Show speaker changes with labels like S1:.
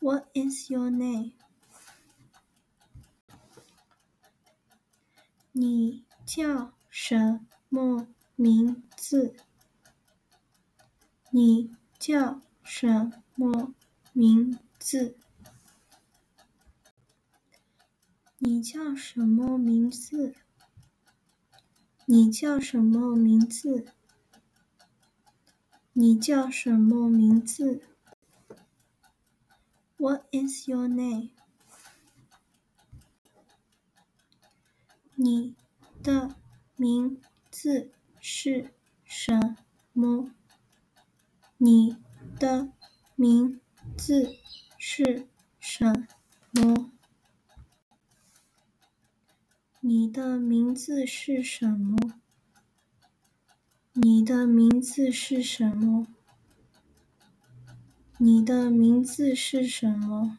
S1: What is your name? 你叫什么名字？你叫什么名字？你叫什么名字？你叫什么名字？你叫什么名字？What is your name? 你的名字是什么？你的名字是什么？你的名字是什么？你的名字是什么？你的名字是什么？